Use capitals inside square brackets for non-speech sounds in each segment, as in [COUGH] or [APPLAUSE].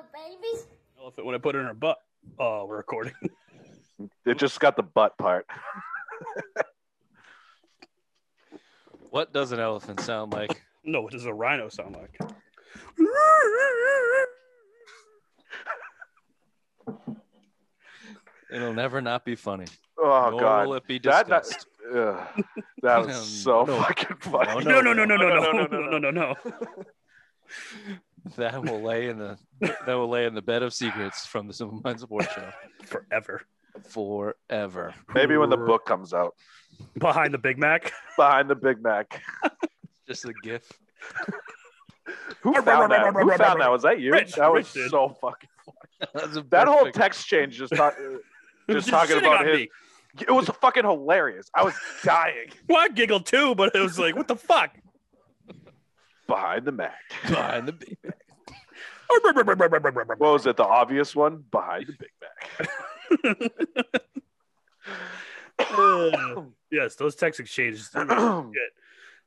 little babies. Elephant when I put it in her butt. Oh, we're recording. It just got the butt part. What does an elephant sound like? no, what does a rhino sound like? It'll never not be funny. Oh Nor god, will it be That- that- discussed. Ugh, that was so no. fucking funny. No, no, no, no, no, no, no, no, no, no, no, no. [LAUGHS] That will lay in the that will lay in the bed of secrets from the Simple Minds Sports Show [LAUGHS] Forever. forever. Maybe when the book comes out, Behind the Big Mac. [LAUGHS] behind the Big Mac. Just a gif. Who found that? Who found that? Was that you? Rich, that was Rich did. so fucking. That's a That whole text change just talk, just talking about on his. me. It was fucking hilarious. I was dying Well, I giggled too, but it was like, what the fuck? Behind the Mac. [LAUGHS] behind the Big Mac. What was it? The obvious one behind the Big Mac. [LAUGHS] Uh, yes, those text exchanges. [CLEARS THROAT] I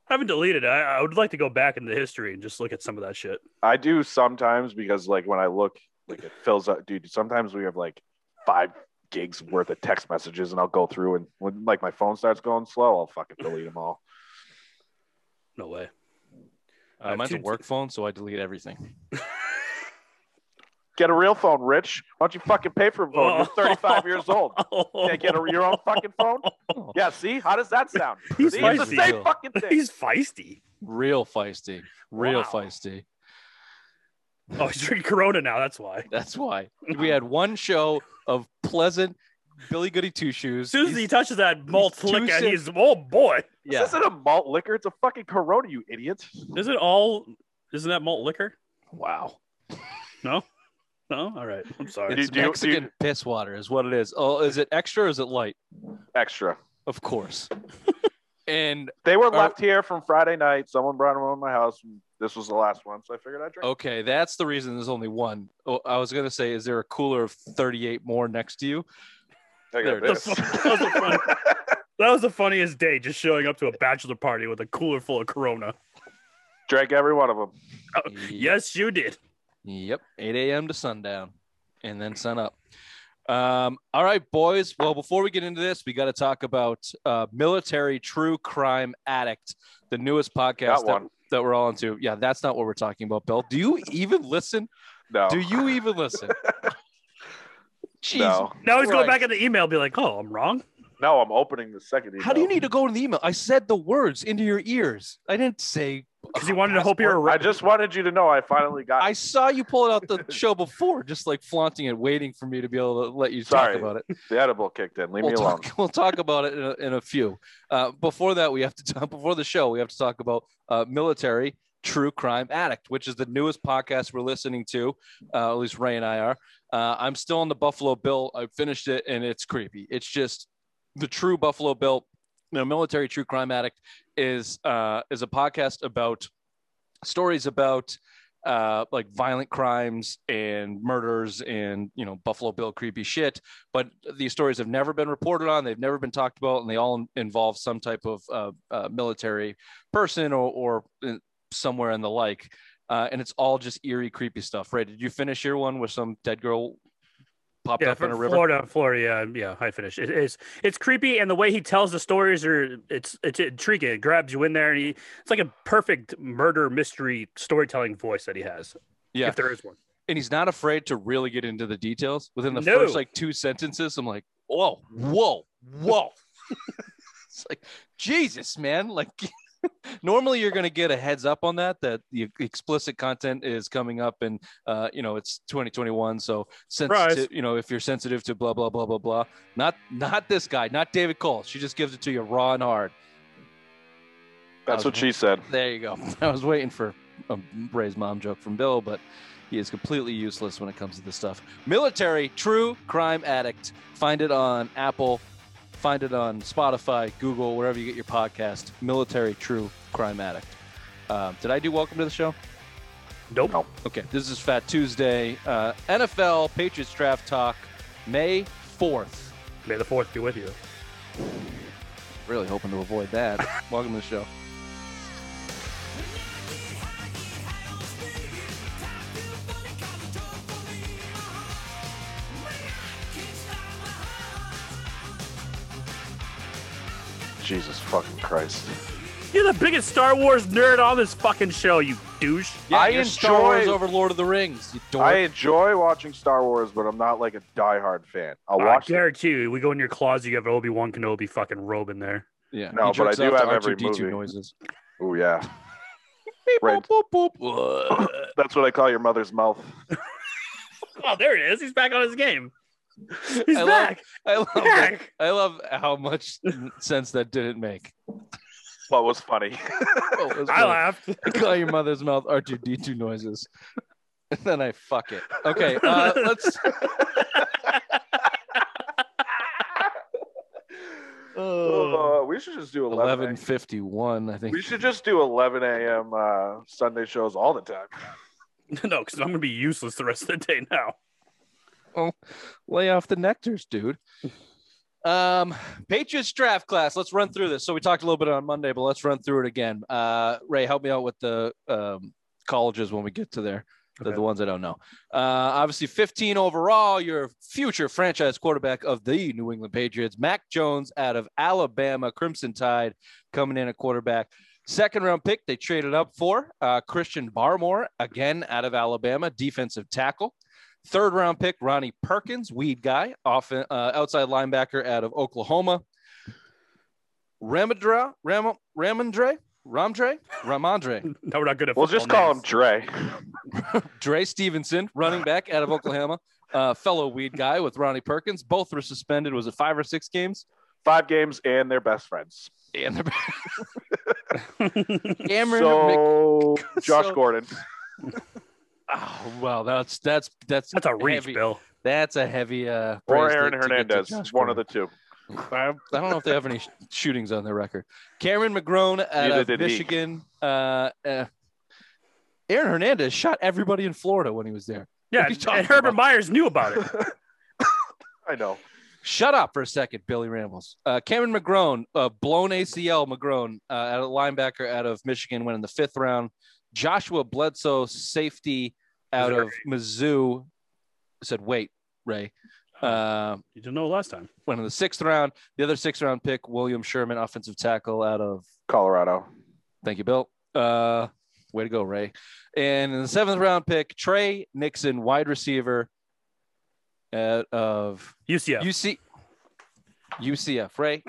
haven't deleted. I, I would like to go back into the history and just look at some of that shit. I do sometimes because like when I look, like it fills up, dude. Sometimes we have like five gigs worth of text messages, and I'll go through and when like my phone starts going slow, I'll fucking delete them all. No way. Uh, mine's a work phone, so I delete everything. [LAUGHS] Get a real phone, Rich. Why don't you fucking pay for a phone? You're [LAUGHS] 35 years old. Can't get a, your own fucking phone? [LAUGHS] Yeah, see? How does that sound? He's see, it's the feisty. same fucking thing. He's feisty. Real feisty. Real Wow. feisty. Oh, he's drinking Corona now. That's why. That's why we had one show of pleasant Billy Goody Two Shoes. As soon as he touches that malt too liquor, sim- he's oh boy. yeah, This isn't a malt liquor. It's a fucking Corona, you idiot. Isn't all? Isn't that malt liquor? wow. No. No. All right. I'm sorry. Do you- It's do you- Mexican piss water, is what it is. Oh, is it extra or is it light? Extra. Of course. [LAUGHS] and They were Are- left here from Friday night. Someone brought them over to my house. This was the last one, so I figured I'd drink. okay, that's the reason there's only one. Oh, I was gonna say, is there a cooler of 38 more next to you? I there got it this. is. That was a [LAUGHS] fun- [LAUGHS] That was the funniest day, just showing up to a bachelor party with a cooler full of Corona. Drank every one of them. Yes, you did. Yep. 8 a.m. to sundown, and then sun up. Um, all right, boys. Well, before we get into this, we got to talk about uh, Military True Crime Addict, the newest podcast that, one. that we're all into. Yeah, that's not what we're talking about, Bill. Do you even listen? No. Do you even listen? [LAUGHS] Jeez. No. Now he's going Christ. back in the email, be like, "Oh, I'm wrong." No, I'm opening the second email. How do you need to go to the email? I said the words into your ears. I didn't say Because he wanted to hope you're. I just wanted you to know I finally got I saw you pull it out the [LAUGHS] show before, just like flaunting it, waiting for me to be able to let you Sorry. talk about it. the edible kicked in. Leave we'll me alone. talk, [LAUGHS] we'll talk about it in a, in a few. Uh, before that, we have to talk, [LAUGHS] before the show, we have to talk about uh, military true crime addict, which is the newest podcast we're listening to. Uh, at least Ray and I are. Uh, I'm still on the Buffalo Bill. I finished it, and it's creepy. It's just the true Buffalo Bill. You know, military true crime addict is uh, is a podcast about stories about uh, like violent crimes and murders and you know Buffalo Bill creepy shit. But these stories have never been reported on. They've never been talked about, and they all involve some type of uh, uh, military person or, or in- somewhere in the like. Uh, and it's all just eerie, creepy stuff. Right? Did you finish your one with some dead girl popped Yeah, up in a river? Florida, Florida. Yeah, yeah. I finished. It, It is. It's creepy, and the way he tells the stories are. It's it's intriguing. It grabs you in there, and he. It's like a perfect murder mystery storytelling voice that he has. Yeah. if there is one. and he's not afraid to really get into the details. Within the No. first like two sentences, I'm like, whoa, whoa, whoa. [LAUGHS] it's like Jesus, man. Like [LAUGHS] [LAUGHS] normally you're gonna get a heads up on that that the explicit content is coming up and uh, you know it's 2021. So sensitive, you know, if you're sensitive to blah blah blah blah blah. Not not this guy, not David Cole. She just gives it to you raw and hard. That's what she said. There you go. [LAUGHS] I was waiting for a Ray's mom joke from Bill, but he is completely useless when it comes to this stuff. Military True Crime Addict. Find it on Apple. Find it on Spotify, Google, wherever you get your podcast. Military True Crime Addict. Um, did I do Welcome to the Show? Nope. No. Okay, this is Fat Tuesday. Uh, NFL Patriots Draft Talk, May 4th. May the fourth be with you. Really hoping to avoid that. [LAUGHS] Welcome to the show. Jesus fucking Christ. You're the biggest Star Wars nerd on this fucking show, you douche. Yeah, I you're Star Wars over Lord of the Rings. You dork. I enjoy watching Star Wars, but I'm not like a diehard fan. I'll I watch. I guarantee you, we go in your closet, you have Obi Wan Kenobi fucking robe in there. yeah, No, but I do have every R2D2 movie. noises. Oh yeah, [LAUGHS] Beep, Right. boop, boop, boop. [COUGHS] that's what I call your mother's mouth. [LAUGHS] Oh, there it is. He's back on his game. [LAUGHS] He's I love- I love back. I love how much sense that didn't make. What was funny? Oh, it was I funny. laughed. I call your mother's mouth R2D2 noises. And then I fuck it. Okay, uh, let's. Uh, [LAUGHS] we should just do 11. Eleven fifty one. I think. We should just do 11 a.m. Uh, Sunday shows all the time. [LAUGHS] no, because I'm gonna be useless the rest of the day now. Lay off the nectars, dude. Um, Patriots draft class. Let's run through this. So we talked a little bit on Monday, but let's run through it again. Uh, Ray, help me out with the um, colleges when we get to there. The, Okay. the ones I don't know. Uh, obviously, 15 overall, your future franchise quarterback of the New England Patriots, Mac Jones out of Alabama, Crimson Tide coming in at quarterback. Second round pick, they traded up for uh, Christian Barmore, again out of Alabama, defensive tackle. Third round pick, Ronnie Perkins, weed guy, off, uh, outside linebacker out of Oklahoma. Ramadra, Ram, Ramondre, Ramdre, Ramondre, [LAUGHS] No, we're not good at. We'll just call football him Dre. [LAUGHS] Dre Stevenson, running back out of Oklahoma, uh, fellow weed guy with Ronnie Perkins. Both were suspended. Was it five or six games? Five games and they're best friends. And they're names. [LAUGHS] Cameron Mc- So Josh So- Gordon. Oh well, that's that's that's That's a reach, heavy. Bill. That's a heavy uh Or praise to- Aaron to get to Hernandez. Josh One of the two. [LAUGHS] I, I don't know if they have any shootings on their record. Cameron McGrone out of. Michigan. Uh, uh, Aaron Hernandez shot everybody in Florida when he was there. Yeah, What are and Herbert? Myers knew about it. [LAUGHS] [LAUGHS] I know. Shut up for a second, Billy Rambles. Uh, Cameron McGrone, uh, blown ACL McGrone, uh, out of linebacker out of Michigan, went in the fifth round. Joshua Bledsoe, safety out of Mizzou, said, "Wait, Ray." Uh, You didn't know last time. went in the sixth round. The other sixth round pick, William Sherman, offensive tackle out of Colorado. Thank you, Bill. Uh, way to go, Ray. And in the seventh round pick, Tre Nixon, wide receiver out of UCF. UC UCF. Ray,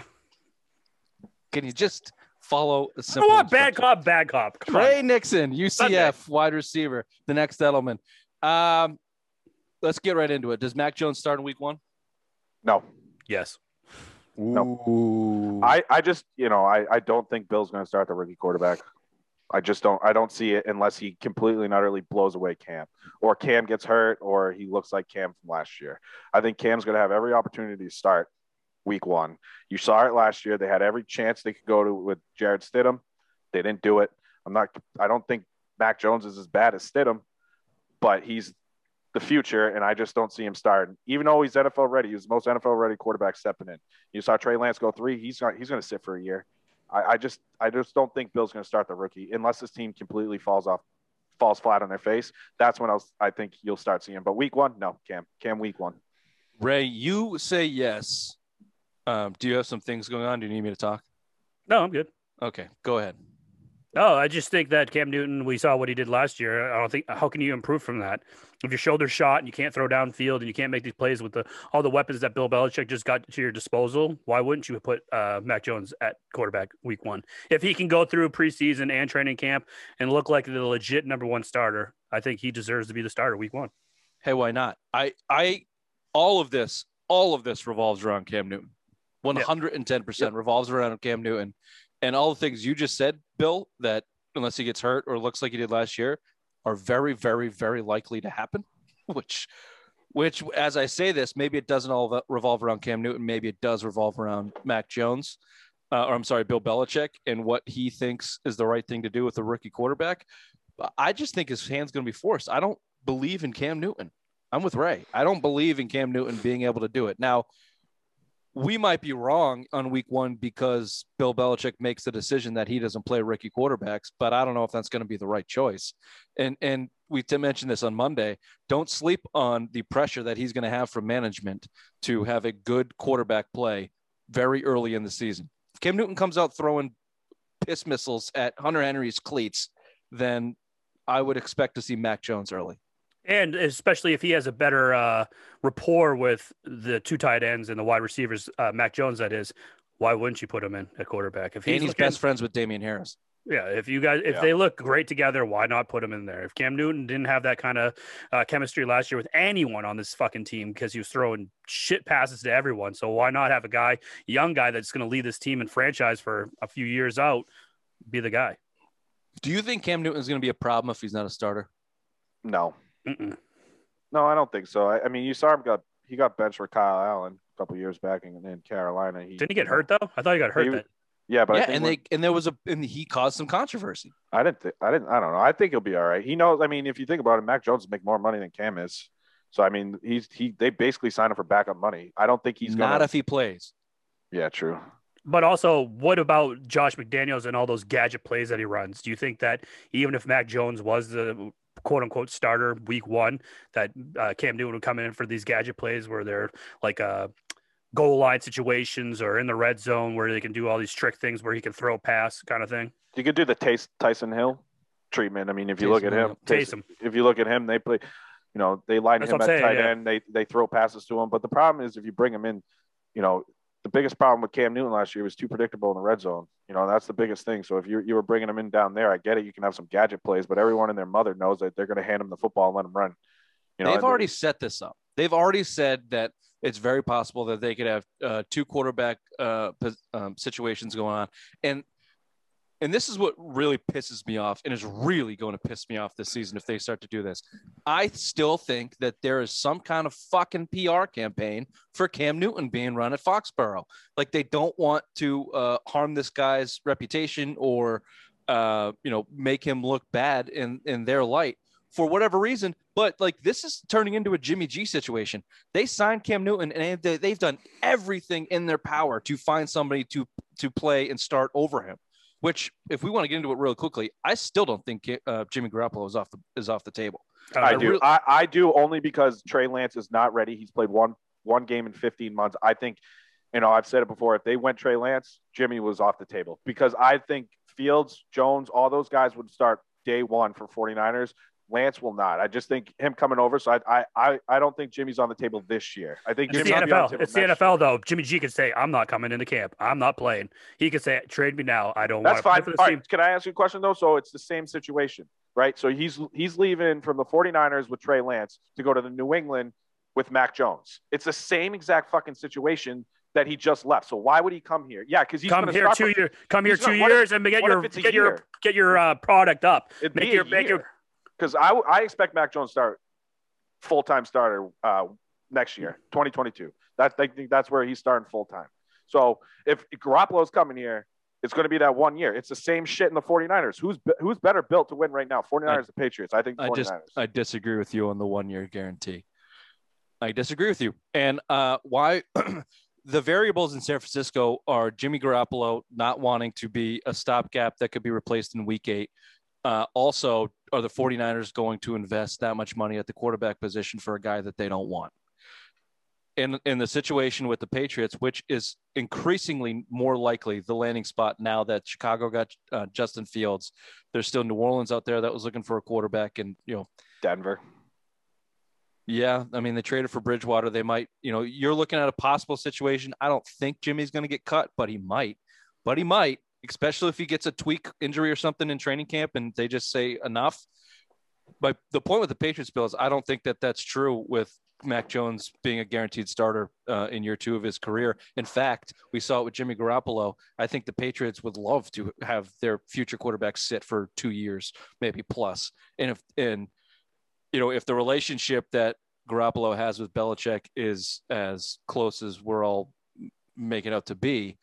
can you just follow the I want bad cop, bad cop. Come Tre on. Nixon, UCF, Sunday. wide receiver, the next Edelman. Um, let's get right into it. Does Mac Jones start in week one? No. Yes. Ooh. I, I just, you know, I, I don't think Bill's going to start the rookie quarterback. I just don't. I don't see it unless he completely and utterly blows away Cam, or Cam gets hurt, or he looks like Cam from last year. I think Cam's going to have every opportunity to start week one. You saw it last year. They had every chance they could go to with Jarrett Stidham. They didn't do it. I'm not. I don't think Mac Jones is as bad as Stidham, but he's the future, and I just don't see him starting. Even though he's NFL ready, he's the most NFL ready quarterback stepping in. You saw Trey Lance go three. He's not. He's going to sit for a year. I, I just. I just don't think Bill's going to start the rookie unless this team completely falls off, falls flat on their face. That's when I'll. I think you'll start seeing. him. But week one, no, Cam. Cam week one. Ray, you say yes. Um, do you have some things going on? Do you need me to talk? No, I'm good. Okay, go ahead. No, I just think that Cam Newton, we saw what he did last year. I don't think how can you improve from that? If your shoulder's shot and you can't throw downfield and you can't make these plays with the all the weapons that Bill Belichick just got to your disposal, why wouldn't you put uh, Mac Jones at quarterback week one? If he can go through preseason and training camp and look like the legit number one starter, I think he deserves to be the starter week one. Hey, why not? I, I, all of this, all of this revolves around Cam Newton. One hundred and ten percent revolves around Cam Newton, and all the things you just said, Bill. That unless he gets hurt or looks like he did last year, are very, very, very likely to happen. [LAUGHS] Which, which, as I say this, maybe it doesn't all revolve around Cam Newton. Maybe it does revolve around Mac Jones, uh, or I'm sorry, Bill Belichick, and what he thinks is the right thing to do with a rookie quarterback. I just think his hand's going to be forced. I don't believe in Cam Newton. I'm with Ray. I don't believe in Cam Newton being able to do it. Now, we might be wrong on week one because Bill Belichick makes the decision that he doesn't play rookie quarterbacks, but I don't know if that's going to be the right choice. And and we to mention this on Monday. Don't sleep on the pressure that he's going to have from management to have a good quarterback play very early in the season. If Cam Newton comes out throwing piss missiles at Hunter Henry's cleats, then I would expect to see Mac Jones early. And especially if he has a better uh, rapport with the two tight ends and the wide receivers, uh, Mac Jones, that is, why wouldn't you put him in at quarterback? If he's, and he's looking, best friends with Damien Harris. Yeah, if you guys if yeah. they look great together, why not put him in there? If Cam Newton didn't have that kind of uh, chemistry last year with anyone on this fucking team because he was throwing shit passes to everyone, so why not have a guy, young guy that's going to lead this team and franchise for a few years out, be the guy? Do you think Cam Newton is going to be a problem if he's not a starter? No, Mm-mm. no, I don't think so. I, I, mean, you saw him got he got benched for Kyle Allen a couple years back in, in Carolina. He, Didn't he get hurt though? I thought he got hurt. He, that yeah, but yeah, and they and there was a and he caused some controversy. I didn't. Th- I didn't. I don't know. I think he'll be all right. He knows. I mean, if you think about it, Mac Jones make more money than Cam is. So I mean, he's he. They basically signed him for backup money. I don't think he's not gonna, if he plays. Yeah, true. But also, what about Josh McDaniels and all those gadget plays that he runs? Do you think that even if Mac Jones was the quote unquote starter week one, that uh, Cam Newton would come in for these gadget plays where they're like a uh, goal line situations or in the red zone where they can do all these trick things where he can throw a pass kind of thing. You could do the taste Taysom Hill treatment. I mean, if you Taysom, look at him, Taysom, if you look at him, they play, you know, they line That's him at saying, tight yeah. end. They they throw passes to him. But the problem is if you bring him in, you know, the biggest problem with Cam Newton last year was too predictable in the red zone. You know, that's the biggest thing. So if you you were bringing him in down there, I get it. You can have some gadget plays, but everyone and their mother knows that they're going to hand him the football and let him run. You know, they've already set this up. They've already said that it's very possible that they could have uh, two quarterback uh, um, situations going on, and and this is what really pisses me off, and is really going to piss me off this season if they start to do this. I still think that there is some kind of fucking PR campaign for Cam Newton being run at Foxborough. Like they don't want to uh, harm this guy's reputation or uh, you know make him look bad in in their light for whatever reason. But like this is turning into a Jimmy G situation. They signed Cam Newton and they've done everything in their power to find somebody to to play and start over him. Which, if we want to get into it really quickly, I still don't think uh, Jimmy Garoppolo is off the is off the table. I, I do. Really- I, I do only because Trey Lance is not ready. He's played one one game in 15 months. I think, you know, I've said it before. If they went Trey Lance, Jimmy was off the table because I think Fields, Jones, all those guys would start day one for 49ers. Lance will not. I just think him coming over. So I I I don't think Jimmy's on the table this year. I think it's the NFL. The it's the NFL though. Jimmy G can say, "I'm not coming into camp. I'm not playing." He can say, "Trade me now. I don't." Want to. That's fine. All right. Can I ask you a question though? So it's the same situation, right? So he's he's leaving from the 49ers with Trey Lance to go to the New England with Mac Jones. It's the same exact fucking situation that he just left. So why would he come here? Yeah, because he's come here two years. Come here two years and get your get your get your uh, product up. It'd make your make your because I, I expect Mac Jones start full time starter uh, next year, 2022. That I think that's where he's starting full time. So if Garoppolo's coming here, it's going to be that one year. It's the same shit in the 49ers. Who's who's better built to win right now? 49ers, I, the Patriots. I think 49ers. I just I disagree with you on the one year guarantee. I disagree with you. And uh, why [CLEARS THROAT] the variables in San Francisco are Jimmy Garoppolo not wanting to be a stopgap that could be replaced in week eight. Uh, also, are the 49ers going to invest that much money at the quarterback position for a guy that they don't want? In, in the situation with the Patriots, which is increasingly more likely the landing spot now that Chicago got uh, Justin Fields, there's still New Orleans out there that was looking for a quarterback, and you know Denver. Yeah, I mean they traded for Bridgewater. They might, you know, you're looking at a possible situation. I don't think Jimmy's going to get cut, but he might. But he might especially if he gets a tweak injury or something in training camp and they just say enough. But the point with the Patriots bill is I don't think that that's true with Mac Jones being a guaranteed starter uh, in year two of his career. In fact, we saw it with Jimmy Garoppolo. I think the Patriots would love to have their future quarterback sit for two years, maybe plus. And if and you know if the relationship that Garoppolo has with Belichick is as close as we're all making out to be,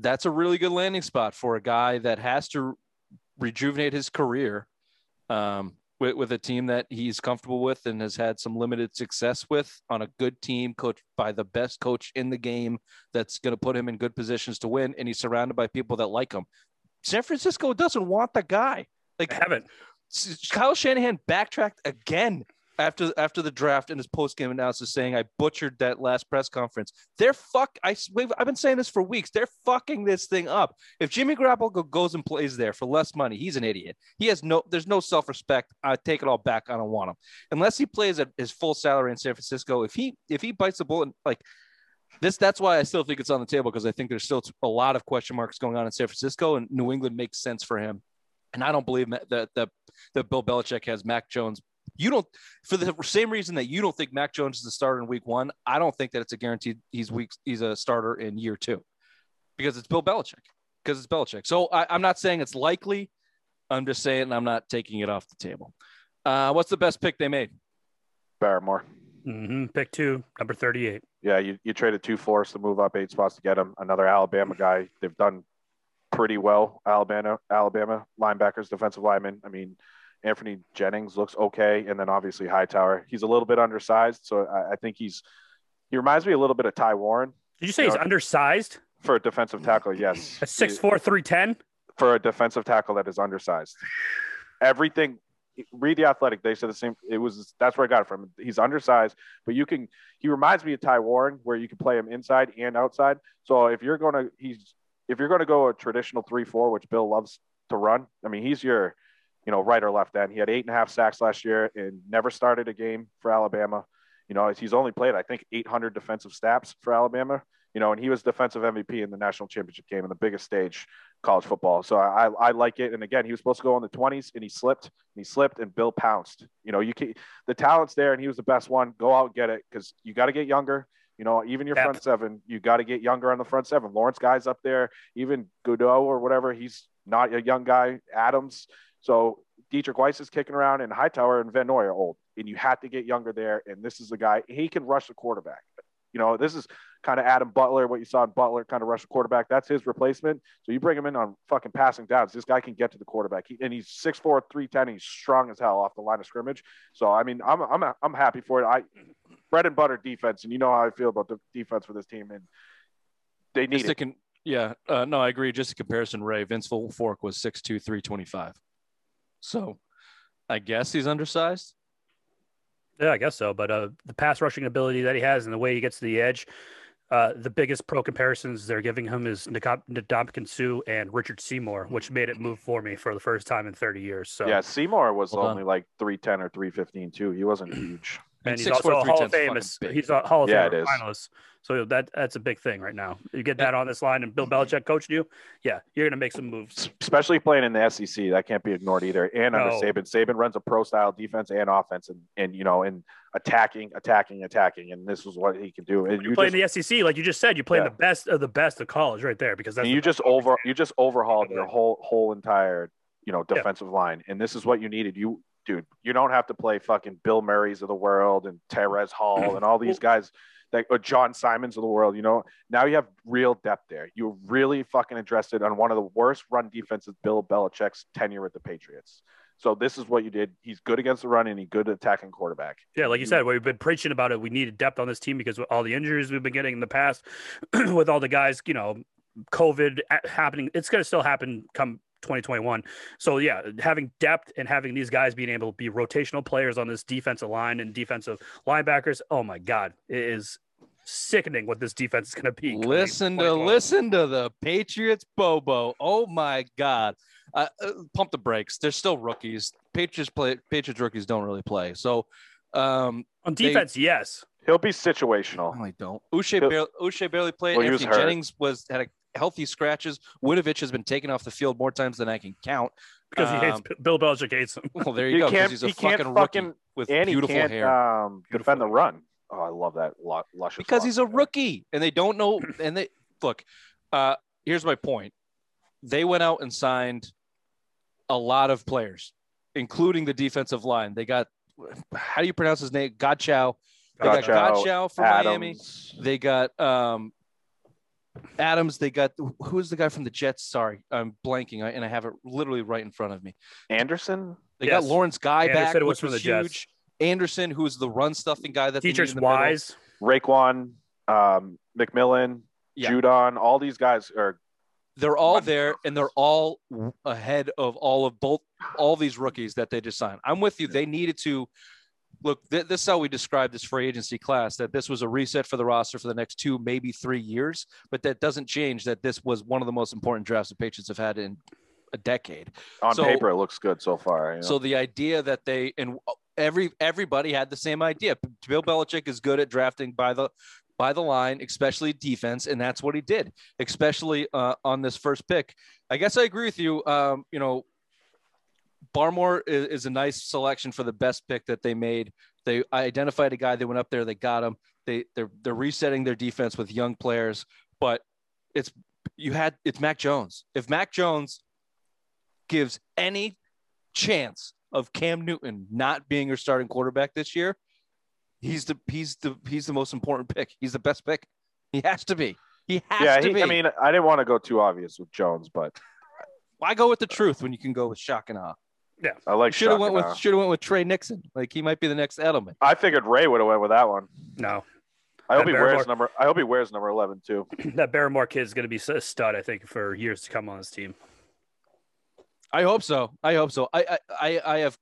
that's a really good landing spot for a guy that has to rejuvenate his career um, with, with a team that he's comfortable with and has had some limited success with on a good team coached by the best coach in the game that's going to put him in good positions to win. And he's surrounded by people that like him. San Francisco doesn't want the guy. Like, haven't. Kyle Shanahan backtracked again after after the draft in his post game analysis saying I butchered that last press conference. They're fuck. I I've been saying this for weeks. They're fucking this thing up. If Jimmy Garoppolo goes and plays there for less money, he's an idiot. He has no. There's no self respect. I take it all back. I don't want him unless he plays at his full salary in San Francisco. If he if he bites the bullet like this, that's why I still think it's on the table because I think there's still a lot of question marks going on in San Francisco, and New England makes sense for him. And I don't believe that that that Bill Belichick has Mac Jones you don't for the same reason that you don't think Mac Jones is a starter in week one. I don't think that it's a guaranteed he's week he's a starter in year two because it's Bill Belichick because it's Belichick. So I, am not saying it's likely. I'm just saying I'm not taking it off the table. Uh, what's the best pick they made? Barmore. Mm-hmm. Pick two, number 38. Yeah, you, you traded two fours to move up eight spots to get him. Another Alabama guy. They've done pretty well. Alabama, Alabama linebackers, defensive linemen. I mean, Anfernee Jennings looks okay, and then obviously Hightower. He's a little bit undersized, so I, I think he's he reminds me a little bit of Ty Warren. Did you say you he's know, undersized for a defensive tackle? Yes, a six four three ten for a defensive tackle that is undersized. Everything. Read the athletic. They said the same. It was that's where I got it from. He's undersized, but you can. He reminds me of Ty Warren, where you can play him inside and outside. So if you're gonna, he's if you're gonna go a traditional three four, which Bill loves to run. I mean, he's your you know, right or left end. He had eight and a half sacks last year and never started a game for Alabama. You know, he's only played, I think, 800 defensive snaps for Alabama. You know, and he was defensive MVP in the national championship game in the biggest stage, college football. So I, I like it. And again, he was supposed to go in the 20s and he slipped and he slipped and Bill pounced. You know, you can the talent's there and he was the best one. Go out and get it because you got to get younger. You know, even your front seven, you got to get younger on the front seven. Lawrence guy's up there, even Godot or whatever. He's not a young guy. Adams, so Deatrich Wise is kicking around, and Hightower and Van Noy are old, and you have to get younger there. And this is the guy he can rush the quarterback. You know, this is kind of Adam Butler, what you saw in Butler, kind of rush the quarterback. That's his replacement. So you bring him in on fucking passing downs. This guy can get to the quarterback, he, and he's 6'4", 310. He's strong as hell off the line of scrimmage. So I mean, I'm I'm I'm happy for it. I bread and butter defense, and you know how I feel about the defense for this team, and they need Just it. yeah, uh, no, I agree. Just a comparison, Ray Vince Wilfork was 6'2", 325. So I guess he's undersized. Yeah, I guess so. But uh, the pass rushing ability that he has and the way he gets to the edge, uh, the biggest pro comparisons they're giving him is Ndamukong Suh and Richard Seymour, which made it move for me for the first time in 30 years. So yeah, Seymour was well only like 310 or 315 too. He wasn't huge. And he's also a Hall of Fame. He's a Hall of yeah, Fame finalist. So that that's a big thing right now. You get that on this line, and Bill Belichick coaching you, yeah, you're gonna make some moves. Especially playing in the SEC, that can't be ignored either. And no. under Saban, Saban runs a pro style defense and offense, and and you know, and attacking, attacking, attacking, and this is what he can do. And you're you playing just, the SEC, like you just said, you're playing yeah. the best of the best of college right there because that's you just over you just overhauled your whole whole entire you know defensive yeah. line, and this is what you needed. You dude, you don't have to play fucking Bill Murray's of the world and Terez Hall and all these [LAUGHS] guys that or John Simons of the world. You know, now you have real depth there. You're really fucking addressed it on one of the worst run defenses Bill Belichick's tenure with the Patriots. So this is what you did. He's good against the run and he's good attacking quarterback. Yeah, like you said, we've been preaching about it. We needed depth on this team because all the injuries we've been getting in the past, [CLEARS THROAT] with all the guys, you know, COVID happening, it's going to still happen come 2021. So yeah, having depth and having these guys being able to be rotational players on this defensive line and defensive linebackers, oh my god, it is sickening what this defense is going to be. Listen to listen to the Patriots Bobo. Oh my god. Uh, uh, pump the brakes. They're still rookies. Patriots play Patriots rookies don't really play. So um on defense, they, yes. He'll be situational. No, I don't. Uche barely, Uche barely played. Well, Anfernee Jennings was had a healthy scratches. Winovich has been taken off the field more times than I can count because um, he hates um, Bill Belichick hates him. Well, there you he go. Because he's a he fucking, fucking with beautiful hair. Um, beautiful defend hair. the run. Oh, I love that luscious. Because he's a rookie, and they don't know. And they look. Uh, here's my point. They went out and signed a lot of players, including the defensive line. They got how do you pronounce his name? Godchaux. They got Godchaux from Adams. Miami. They got um, Adams, they got who's the guy from the Jets? Sorry, I'm blanking, and I have it literally right in front of me. Anderson. They yes. got Lawrence Guy Anderson back, which was, was huge. Jets. Anderson, who's the run stuffing guy that teachers wise, Raekwon, um, McMillan, yeah. Judon, all these guys are. They're all there, and they're all ahead of all of both all these rookies that they just signed. I'm with you. They needed to look, th- this is how we describe this free agency class that this was a reset for the roster for the next two, maybe three years. But that doesn't change that this was one of the most important drafts the Patriots have had in a decade. On So- paper, it looks good so far. you know? So the idea that they and every everybody had the same idea. Bill Belichick is good at drafting by the by the line, especially defense, and that's what he did, especially uh, on this first pick. I guess I agree with you. Um, you know, Barmore is, is a nice selection for the best pick that they made. They identified a guy. They went up there. They got him. They they're they're resetting their defense with young players, but it's you had it's Mac Jones. If Mac Jones gives any chance of Cam Newton not being your starting quarterback this year, he's the he's the he's the most important pick. He's the best pick. He has to be. He has yeah, to he, be. I mean, I didn't want to go too obvious with Jones, but why go with the truth when you can go with shock and awe? I like. Should have went with should have went with Tre Nixon. Like he might be the next Edelman. I figured Ray would have went with that one. No, I hope That he wears number. I hope he wears number eleven too. [CLEARS THROAT] that Barmore kid is going to be a stud, I think, for years to come on this team. I hope so. I hope so. I I I, I have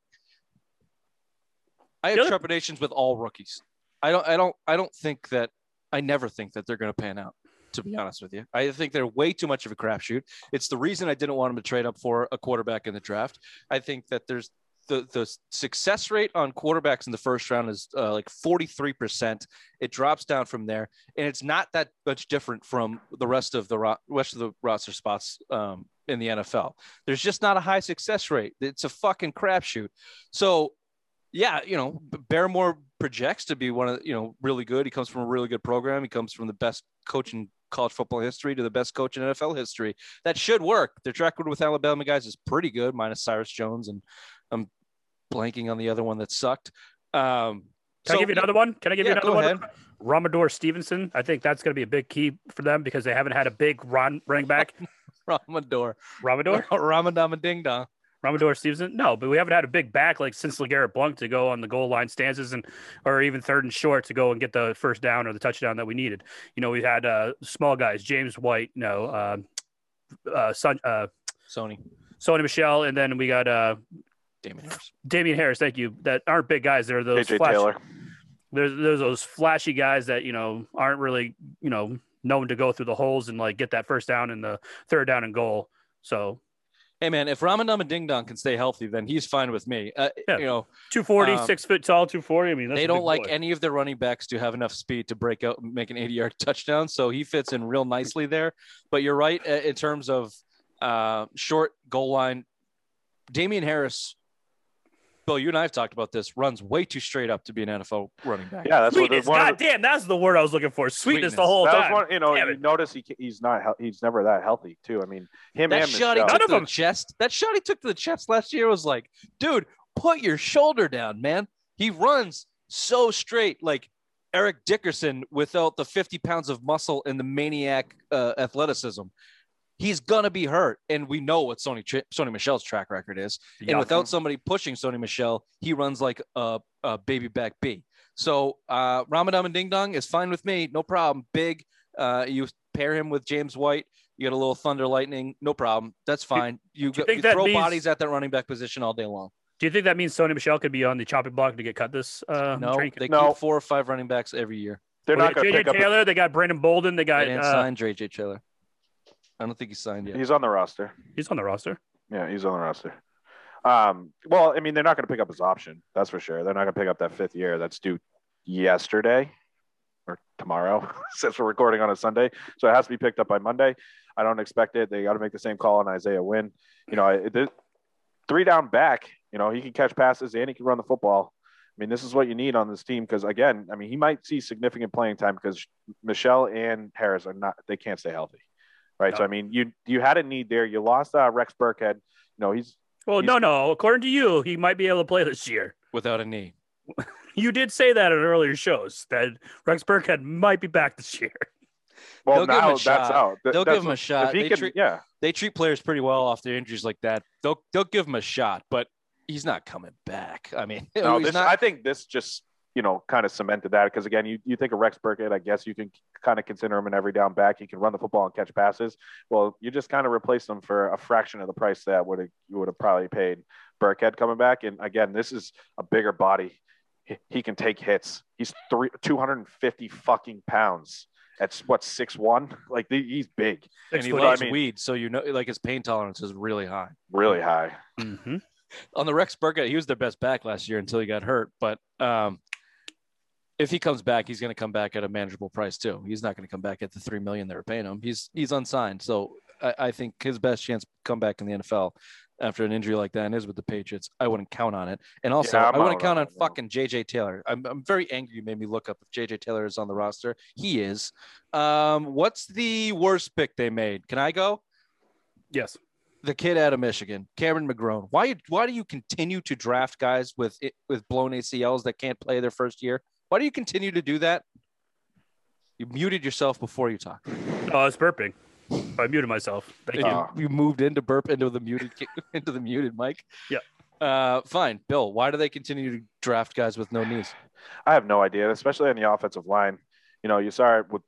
I have other- trepidations with all rookies. I don't I don't I don't think that I never think that they're going to pan out. To be honest with you, I think they're way too much of a crapshoot. It's the reason I didn't want them to trade up for a quarterback in the draft. I think that there's the the success rate on quarterbacks in the first round is uh, like 43%. It drops down from there, and it's not that much different from the rest of the ro- rest of the roster spots um, in the NFL. There's just not a high success rate. It's a fucking crapshoot. So, yeah, you know, Barmore projects to be one of you know really good. He comes from a really good program. He comes from the best coach in college football history to the best coach in NFL history. That should work. Their track record with Alabama guys is pretty good, minus Cyrus Jones, and I'm blanking on the other one that sucked. Um, Can I give you another one? Can I give yeah, you another ahead. one? Ramador Stevenson. I think that's going to be a big key for them because they haven't had a big run running back. [LAUGHS] Ramador, Ramador, [LAUGHS] Ramadama Ding Dong. Ramador Stevenson. No, but we haven't had a big back like since LeGarrette Blount to go on the goal line stances and or even third and short to go and get the first down or the touchdown that we needed. You know, we had uh, small guys, James White, no, uh, uh, son, uh, Sony, Sony Michel, and then we got uh, Damon Harris. Damien Harris. Thank you. That aren't big guys. They're those AJ flash, Taylor. there's there's those flashy guys that you know aren't really you know known to go through the holes and like get that first down and the third down and goal. So Hey man, if Ramadama Ding Dong can stay healthy, then he's fine with me. Uh, Yeah. You know, 240, Um, six foot tall, 240. I mean, that's they don't like boy. any of their running backs to have enough speed to break out and make an 80 yard [LAUGHS] touchdown. So he fits in real nicely there. But you're right uh, in terms of uh, short goal line. Damien Harris, Bill, you and I have talked about this, runs way too straight up to be an NFL running back. Yeah, that's what Sweetness. one God the, damn, that's the word I was looking for. Sweetness, the whole that time. one. You know, Damn you it. notice he he's not he's never that healthy too. I mean, him That and shot he took None of to the them- chest, that shot he took to the chest last year was like, dude, put your shoulder down, man. He runs so straight, like Eric Dickerson without the 50 pounds of muscle and the maniac uh, athleticism. He's gonna be hurt, and we know what Sony Sony Michel's track record is. Yeah. And without somebody pushing Sony Michel, he runs like a, a baby back B. So uh, Ramadan and Ding Dong is fine with me, no problem. Big, uh, you pair him with James White, you get a little thunder lightning, no problem. That's fine. You, do you go, you throw means- bodies at that running back position all day long. Do you think that means Sony Michel could be on the chopping block to get cut this uh, No, training they No. keep four or five running backs every year. They're Well, not going to JJ pick up. Taylor, they got Brandon Bolden, they got They didn't uh, sign JJ Taylor. I don't think he's signed yet. He's on the roster. he's on the roster. Yeah, he's on the roster. Um, well, I mean, they're not going to pick up his option. That's for sure. They're not going to pick up that fifth year. That's due yesterday or tomorrow, [LAUGHS] since we're recording on a Sunday. So it has to be picked up by Monday. I don't expect it. They got to make the same call on Isaiah Wynn. You know, it, it, three down back. You know, he can catch passes and he can run the football. I mean, this is what you need on this team because, again, I mean, he might see significant playing time because Michel and Harris are not. They can't stay healthy, right? So I mean, you you had a need there. You lost uh, Rex Burkhead. You know, he's Well, He's- no, no. According to you, he might be able to play this year. Without a knee. [LAUGHS] You did say that in earlier shows that Rex Burkhead might be back this year. well They'll give him now a that's shot. out. Th- They'll that's give him a what- shot. They can, treat- yeah. They treat players pretty well off their injuries like that. They'll they'll give him a shot, but he's not coming back. I mean, [LAUGHS] No, this, not. I think this just you know kind of cemented that because again, you, you think of Rex Burkhead, I guess you can kind of consider him an every down back. He can run the football and catch passes. Well, you just kind of replaced him for a fraction of the price that would have you would have probably paid Burkhead coming back. And again, this is a bigger body. he, he can take hits. He's three, 250 fucking pounds. That's what six one. [LAUGHS] Like the, he's big, and he foot, loves I mean- weed, so you know, like his pain tolerance is really high. really high. Mhm. On the Rex Burkhead, he was their best back last year until he got hurt. But um, if he comes back, he's going to come back at a manageable price too. He's not going to come back at the three million they're paying him. He's he's unsigned, so I, I think his best chance to come back in the NFL after an injury like that is with the Patriots. I wouldn't count on it, and also Yeah, I'm I wouldn't out on count on fucking JJ Taylor. I'm I'm very angry. You made me look up if JJ Taylor is on the roster. He is. Um, what's the worst pick they made? Can I go? Yes. the kid out of Michigan, Cameron McGrone. Why why do you continue to draft guys with with blown ACLs that can't play their first year? Why do you continue to do that? You muted yourself before you talked. [LAUGHS] Oh, I was burping. I muted myself. Thank you. Uh, you, you moved into burp into the muted [LAUGHS] into the muted mic. Yeah. Uh, fine, Bill. Why do they continue to draft guys with no knees? I have no idea, especially on the offensive line. You know, you saw it with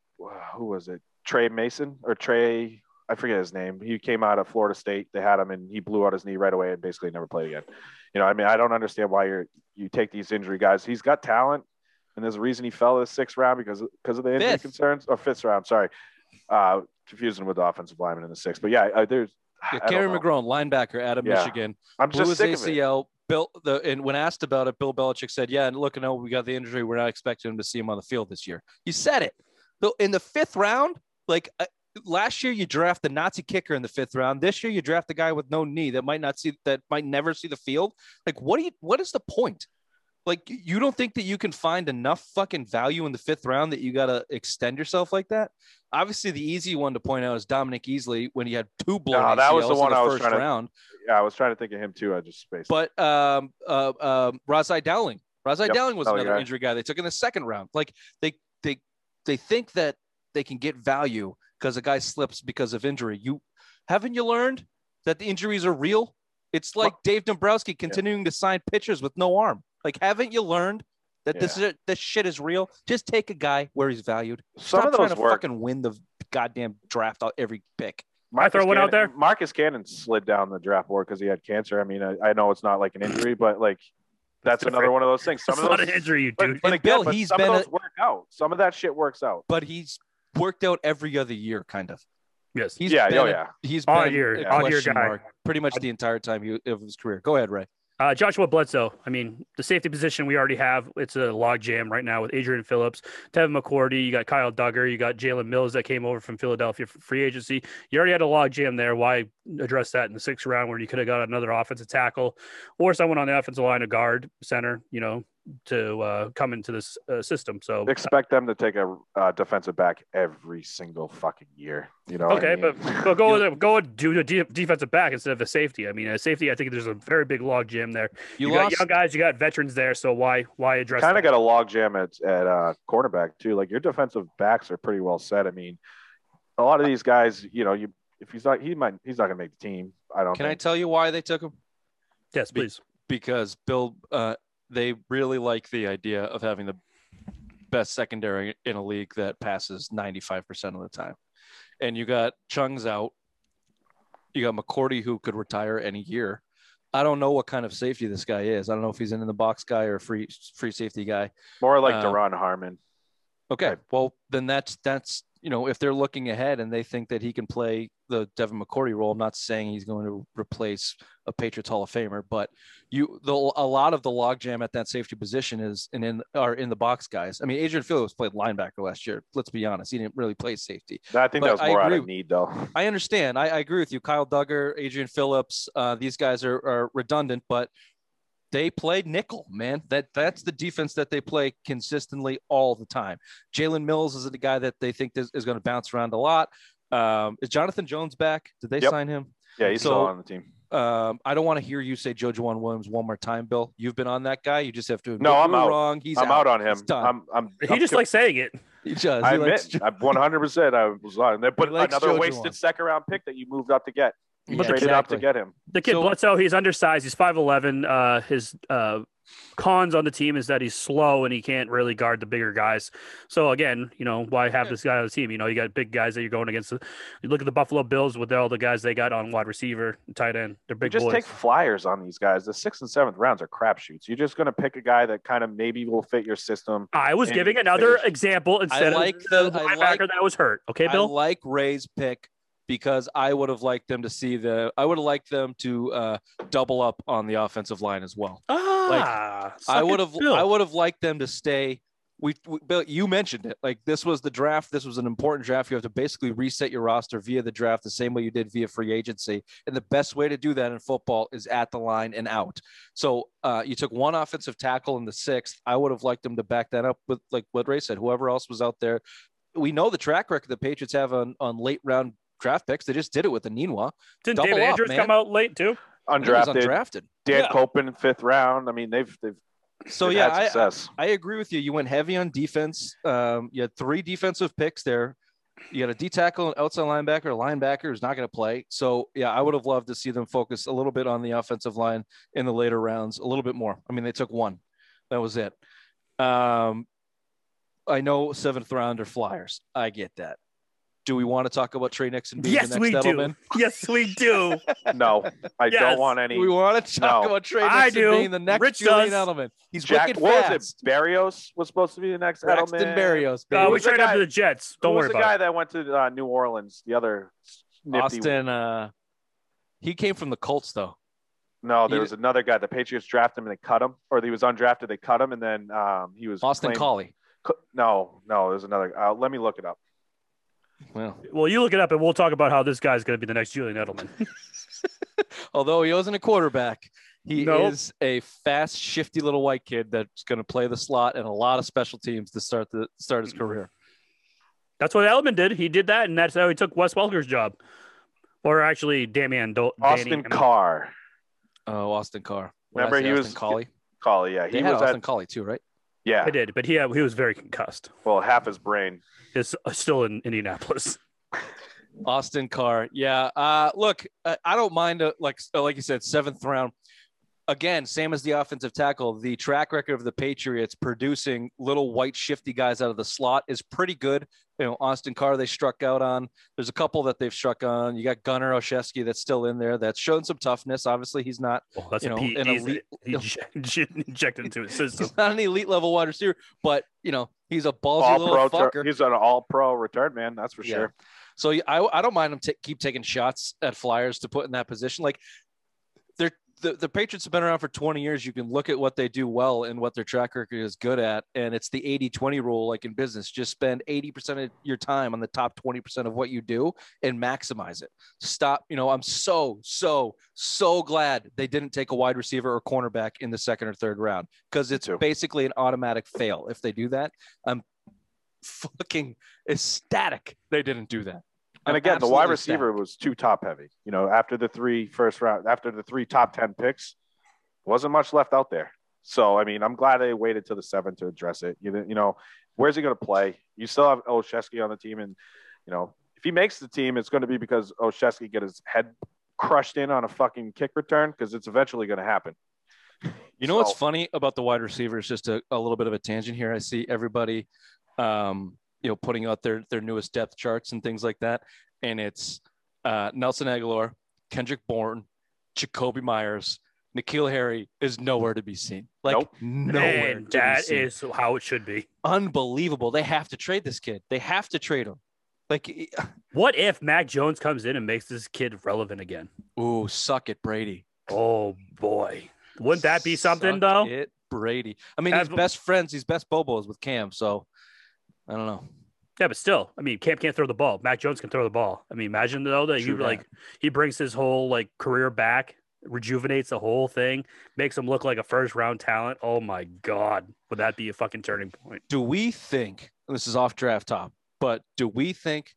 who was it? Trey Mason or Trey? I forget his name. He came out of Florida State. They had him, and he blew out his knee right away, and basically never played again. You know, I mean, I don't understand why you're you take these injury guys. He's got talent, and there's a reason he fell to the sixth round because because of the injury Fifth. concerns or fifth round. Sorry, uh, confusing with the offensive lineman in the sixth. But yeah, uh, there's. Yeah, I don't Cameron know. McGrone, linebacker out of Yeah. Michigan, I'm blew just his sick of it. ACL. Bill, the and when asked about it, Bill Belichick said, "Yeah, and look, I know we got the injury. We're not expecting him to see him on the field this year." He said it. So in the fifth round, like uh, last year, you draft the Nazi kicker in the fifth round. This year, you draft the guy with no knee that might not see that might never see the field. Like, what do you? What is the point? Like, you don't think that you can find enough fucking value in the fifth round that you got to extend yourself like that? Obviously, the easy one to point out is Dominique Easley when he had two blown No, that was the ACLs one I was first trying to- round. Yeah, I was trying to think of him too. I just spaced. But um, uh, um, Ras-I Dowling, Ras-I Yep, Dowling was another guy. injury guy they took in the second round. Like they they they think that they can get value because a guy slips because of injury. You haven't you learned that the injuries are real? It's like Dave Dombrowski continuing to sign pitchers with no arm. Like, haven't you learned that this is this shit is real? Just take a guy where he's valued. Some Stop of trying to work. fucking win the goddamn draft out every pick. Marcus throw one out there? Marcus Cannon slid down the draft board because he had cancer. I mean, I, I know it's not like an injury, but like that's different. another one of those things. Some That's of not those, an injury, you dude. but And again, Bill, but he's some been of a- work out. Some of that shit works out. But he's worked out every other year, kind of. Yes. He's yeah, oh, been oh a- yeah. He's Odd been year- a odd year guy. mark pretty much the entire time he, of his career. Go ahead, Ray. Uh, Joshua Bledsoe. I mean, the safety position we already have. It's a log jam right now with Adrian Phillips, Devin McCourty. You got Kyle Dugger. You got Jalen Mills that came over from Philadelphia free agency. You already had a log jam there. Why address that in the sixth round where you could have got another offensive tackle or someone on the offensive line, a guard, center, you know, to uh, come into this uh, system. So Expect them to take a uh, defensive back every single fucking year. You know. what I Okay, mean? but but go [LAUGHS] with go with do a de- defensive back instead of a safety. I mean, a safety. I think there's a very big log jam there. You, You, lost. got young guys, you got veterans there. So why why address? kind of got a log jam at at uh, cornerback too. Like your defensive backs are pretty well set. I mean, a lot of these guys, you know, you if he's not, he might, he's not gonna make the team. I don't. Can I tell you why they took him? yes, please. Because Bill, uh, they really like the idea of having the best secondary in a league that passes 95% of the time. And you got Chung's out. You got McCourty who could retire any year. I don't know what kind of safety this guy is. I don't know if he's an in the box guy or free free safety guy. More like Uh, Duron Harmon. Okay. Well, then that's that's you know if they're looking ahead and they think that he can play the Devin McCourty role. I'm not saying he's going to replace a Patriots Hall of Famer, but you the a lot of the logjam at that safety position is and in are in the box guys. I mean, Adrian Phillips played linebacker last year. Let's be honest, he didn't really play safety. I think but that was I more out of need though. I understand. I, I agree with you. Kyle Dugger, Adrian Phillips, uh, these guys are, are redundant, but they played nickel, man. That that's the defense that they play consistently all the time. Jalen Mills is the guy that they think is, is going to bounce around a lot. Um, is Jonathan Jones back? Did they Yep. sign him? Yeah, he's So- still on the team. Um, I don't want to hear you say Joejuan Williams one more time, Bill. You've been on that guy. You just have to. admit No, I'm out. Wrong. He's I'm out on him. I'm, I'm, He I'm just likes saying it. he does. I He likes admit, I'm 100. percent I was on. They put another Joe wasted Juwan. second round pick that you moved up to get. You Yeah, traded up to get him. The kid So- Bledsoe, he's undersized. He's five eleven. Uh, his uh cons on the team is that he's slow and he can't really guard the bigger guys. So again, you know, why have this guy on the team? You know, you got big guys that you're going against. You look at the Buffalo Bills with all the guys they got on wide receiver, tight end. They're You big just boys. take flyers on these guys. The sixth and seventh rounds are crapshoots. You're just going to pick a guy that kind of maybe will fit your system. I was giving another finish. example instead like of the- the linebacker like- that was hurt. Okay, Bill. I Bill. like Ray's pick because I would have liked them to see the. I would have liked them to uh, double up on the offensive line as well. ah, I would have. I would have liked them to stay. We, we, Bill, you mentioned it. Like this was the draft. This was an important draft. You have to basically reset your roster via the draft, the same way you did via free agency. And the best way to do that in football is at the line and out. So uh, you took one offensive tackle in the sixth. I would have liked them to back that up with like what Ray said. Whoever else was out there, we know the track record the Patriots have on on late round draft picks. They just did it with the Ninwa. Didn't double David up, Andrews man. come out late too? He was Undrafted. undrafted. Dan Yeah. Copen, fifth round. I mean, they've they've, So they've yeah, had I, success. I agree with you. You went heavy on defense. Um, you had three defensive picks there. You had a D tackle, an outside linebacker, a linebacker who's not going to play. So yeah, I would have loved to see them focus a little bit on the offensive line in the later rounds, a little bit more. I mean, they took one. That was it. Um, I know seventh rounder Flyers. I get that. Do we want to talk about Tre Nixon being Yes, the we next do. Edelman? [LAUGHS] yes, we do. no, I [LAUGHS] Yes. don't want any. We want to talk No. about Tre I Nixon do. being the next Rich Julian does. Edelman? He's Jack, wicked what fast. was it? Berrios was supposed to be the next Braxton Edelman. Berrios. Uh, we was the traded up to the Jets. Don't Who worry was the guy it. that went to uh, New Orleans? The other nifty. Austin. Uh, he came from the Colts though. No, there He- was another guy. The Patriots drafted him and they cut him, or he was undrafted. They cut him, and then um, he was Austin claimed- Collie. No, no, there's another. Uh, let me look it up. Well, Well, you look it up, and we'll talk about how this guy's going to be the next Julian Edelman. [LAUGHS] although he wasn't a quarterback, he Nope. is a fast, shifty little white kid that's going to play the slot and a lot of special teams to start the start his career. That's what Edelman did. He did that, and that's how he took Wes Welker's job. Or actually, Damian Do- Austin Danny, Carr. Oh, Austin Carr. What Remember, he Austin was- Collie. Collie, yeah, he They had was Austin at Collie too, right? Yeah. I did, but he had, he was very concussed. Well, half his brain. Is still in Indianapolis. [LAUGHS] Austin Carr. Yeah. Uh, look, I, I don't mind, uh like like you said, seventh round. Again, same as the offensive tackle, the track record of the Patriots producing little white shifty guys out of the slot is pretty good. You know, Austin Carr they struck out on. There's a couple that they've struck on. You got Gunner Olszewski that's still in there. That's shown some toughness. Obviously, he's not Well, that's You know, P- an he's- elite- [LAUGHS] he inj- [LAUGHS] injected into his [LAUGHS] system. he's not an elite level wide receiver, but you know he's a ballsy All little pro. fucker. He's an all pro return man. That's for Yeah. sure. So I, I don't mind him ta keep taking shots at Flyers to put in that position. Like they're the, the Patriots have been around for 20 years. You can look at what they do well and what their track record is good at. And it's the 80 20 rule, like in business. Just spend 80% of your time on the top 20% of what you do and maximize it. Stop. You know, I'm so, so, so glad they didn't take a wide receiver or cornerback in the second or third round because it's basically an automatic fail if they do that. I'm fucking ecstatic they didn't do that. And again, the wide receiver ecstatic. was too top heavy. You know, after the three first round, after the three top ten picks, wasn't much left out there. So I mean, I'm glad they waited till the seven to address it. You know, you know, where's he going to play? You still have Olszewski on the team, and you know, if he makes the team, it's going to be because Olszewski get his head crushed in on a fucking kick return because it's eventually going to happen. You know what's funny about the wide receivers? Just a, a little bit of a tangent here. I see everybody, um, you know, putting out their their newest depth charts and things like that, and it's uh, Nelson Agholor, Kendrick Bourne, Jakobi Myers, N'Keal Harry is nowhere to be seen. Like Nope. nowhere. and to be seen. is how it should be. unbelievable. They have to trade this kid. They have to trade him. Like, [SIGHS] What if Mac Jones comes in and makes this kid relevant again? ooh, suck it, Brady. Oh boy, wouldn't that be something Suck though? It, Brady. I mean, he's best friends. He's best bobos with Cam. So I don't know. Yeah, but still, I mean, Cam can't throw the ball. Mac Jones can throw the ball. I mean, imagine though that True you that. like he brings his whole like career back, rejuvenates the whole thing, makes him look like a first round talent. Oh my god, would that be a fucking turning point? do we think this is off draft top, but do we think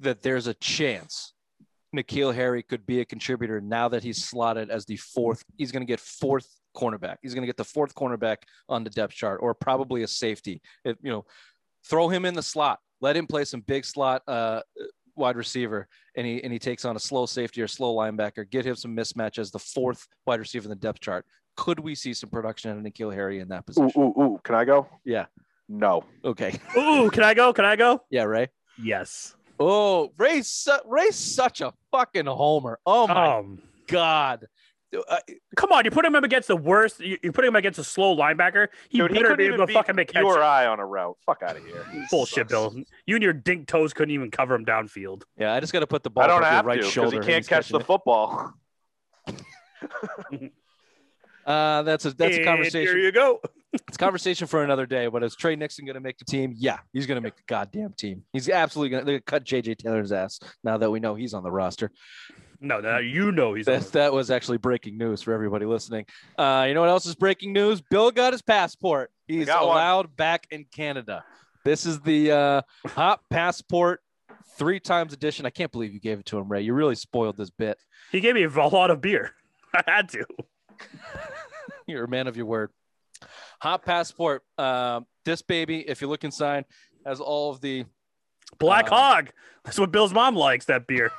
that there's a chance N'Keal Harry could be a contributor now that he's slotted as the fourth? He's going to get fourth cornerback. He's going to get the fourth cornerback on the depth chart, or probably a safety. It, you know, throw him in the slot, let him play some big slot uh, wide receiver, and he and he takes on a slow safety or slow linebacker. Get him some mismatch as the fourth wide receiver in the depth chart. could we see some production out of N'Keal Harry in that position? ooh, ooh. Can I go? Yeah. No. Okay. [LAUGHS] Ooh, can I go? Can I go? Yeah, Ray. Yes. Oh, Ray's su- Ray's such a fucking homer. Oh my Um, god. Uh, come on, you put him up against the worst. You, you put him against a slow linebacker. He Dude, better couldn't be able even to fucking beat make you catches. or I on a route. Fuck out of here. [LAUGHS] Bullshit, Bill. You and your dink toes couldn't even cover him downfield. yeah, I just got to put the ball I don't have your right to because shoulder. he can't catch catching the football. [LAUGHS] [LAUGHS] Uh, that's a that's a conversation. Here you go. It's a conversation for another day. But is Tre Nixon going to make the team? Yeah, he's going to make the goddamn team. He's absolutely going to cut JJ Taylor's ass now that we know he's on the roster. No, no, you know he's. That, that was actually breaking news for everybody listening. Uh, you know what else is breaking news? Bill got his passport. He's got one. allowed back in Canada. This is the uh, hop passport three times edition. I can't believe you gave it to him, Ray. You really spoiled this bit. He gave me a lot of beer. [LAUGHS] I had to. [LAUGHS] You're a man of your word. Hop passport. Um, this baby, if you look inside, has all of the Black Um, Hog. That's what Bill's mom likes. That beer.